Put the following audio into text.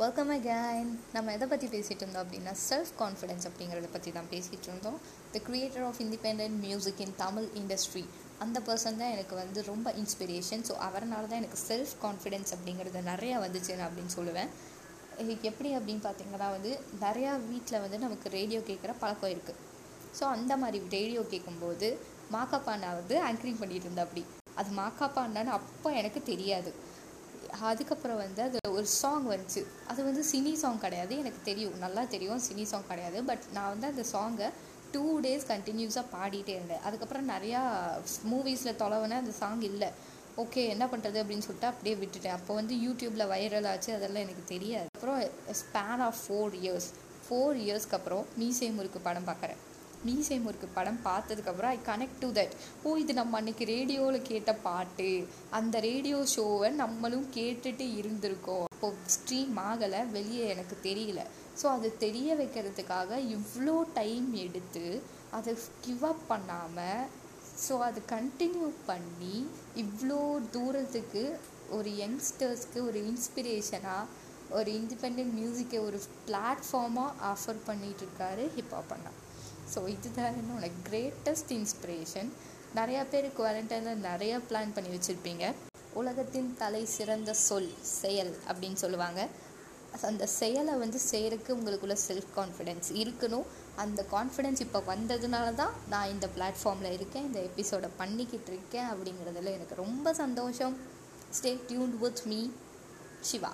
Welcome again நம்ம எதை பற்றி பேசிகிட்டு இருந்தோம் அப்படின்னா செல்ஃப் கான்ஃபிடென்ஸ் அப்படிங்கிறத பற்றி தான் பேசிகிட்டு இருந்தோம். The creator of independent music in Tamil industry அந்த பர்சன் தான் எனக்கு வந்து ரொம்ப இன்ஸ்பிரேஷன் ஸோ அவரனால தான் எனக்கு செல்ஃப் கான்ஃபிடென்ஸ் அப்படிங்கிறது நிறையா வந்துச்சு நான் அப்படின்னு சொல்லுவேன். எப்படி அப்படின்னு பார்த்தீங்கன்னா வந்து நிறையா வீட்டில் வந்து நமக்கு ரேடியோ கேட்குற பழக்கம் இருக்குது ஸோ அந்த மாதிரி ரேடியோ கேட்கும்போது மாக்காப்பா அண்ணா வந்து ஆங்கரிங் பண்ணிட்டு இருந்தேன் அப்படி. அது மாக்காப்பா அப்போ எனக்கு தெரியாது. அதுக்கப்புறம் வந்து அது ஒரு சாங் வந்துச்சு. அது வந்து சினி சாங் கிடையாது. எனக்கு தெரியும். நல்லா தெரியும். சினி சாங் கிடையாது. பட் நான் வந்து அந்த சாங்கை டூ டேஸ் கண்டினியூஸாக பாடிட்டே இருந்தேன். அதுக்கப்புறம் நிறையா மூவிஸில் தொலைவுனா அந்த சாங் இல்லை. ஓகே என்ன பண்ணுறது அப்படின்னு சொல்லிட்டு அப்படியே விட்டுட்டேன். அப்போ வந்து யூடியூப்பில் வைரல் ஆச்சு. அதெல்லாம் எனக்கு தெரியாது. அப்புறம் span of four years four இயர்ஸ்க்கு அப்புறம் மீசை முறுக்கு படம் பார்க்குறேன். மீசை முறுக்கு படம் பார்த்ததுக்கப்புறம் ஐ கனெக்ட் டு தட் ஓ இது நம்ம அன்னைக்கு ரேடியோவில் கேட்ட பாட்டு. அந்த ரேடியோ ஷோவை நம்மளும் கேட்டுட்டு இருந்திருக்கோம். அப்போ ஸ்ட்ரீம் ஆகலை வெளியே எனக்கு தெரியல. ஸோ அது தெரிய வைக்கிறதுக்காக இவ்வளோ டைம் எடுத்து அதை கிவ் அப் பண்ணாமல் ஸோ அது கண்டினியூ பண்ணி இவ்வளோ தூரத்துக்கு ஒரு யங்ஸ்டர்ஸ்க்கு ஒரு இன்ஸ்பிரேஷனாக ஒரு இண்டிபெண்ட் மியூசிக்கை ஒரு பிளாட்ஃபார்மாக ஆஃபர் பண்ணிகிட்ருக்காரு ஹிப்ஹாப் அண்ணா. ஸோ இதுதான் என்னோட கிரேட்டஸ்ட் இன்ஸ்பிரேஷன் நிறையா பேர் குவாரண்டைனில் நிறையா பிளான் பண்ணி வச்சுருப்பீங்க. உலகத்தின் தலை சிறந்த சொல் செயல் அப்படின்னு சொல்லுவாங்க. அந்த செயலை வந்து செய்கிறதுக்கு உங்களுக்குள்ள செல்ஃப் கான்ஃபிடென்ஸ் இருக்கணும். அந்த கான்ஃபிடென்ஸ் இப்போ வந்ததுனால தான் நான் இந்த பிளாட்ஃபார்மில் இருக்கேன் இந்த எபிசோடை பண்ணிக்கிட்டு இருக்கேன் அப்படிங்கிறதுல எனக்கு ரொம்ப சந்தோஷம். Stay tuned with me Siva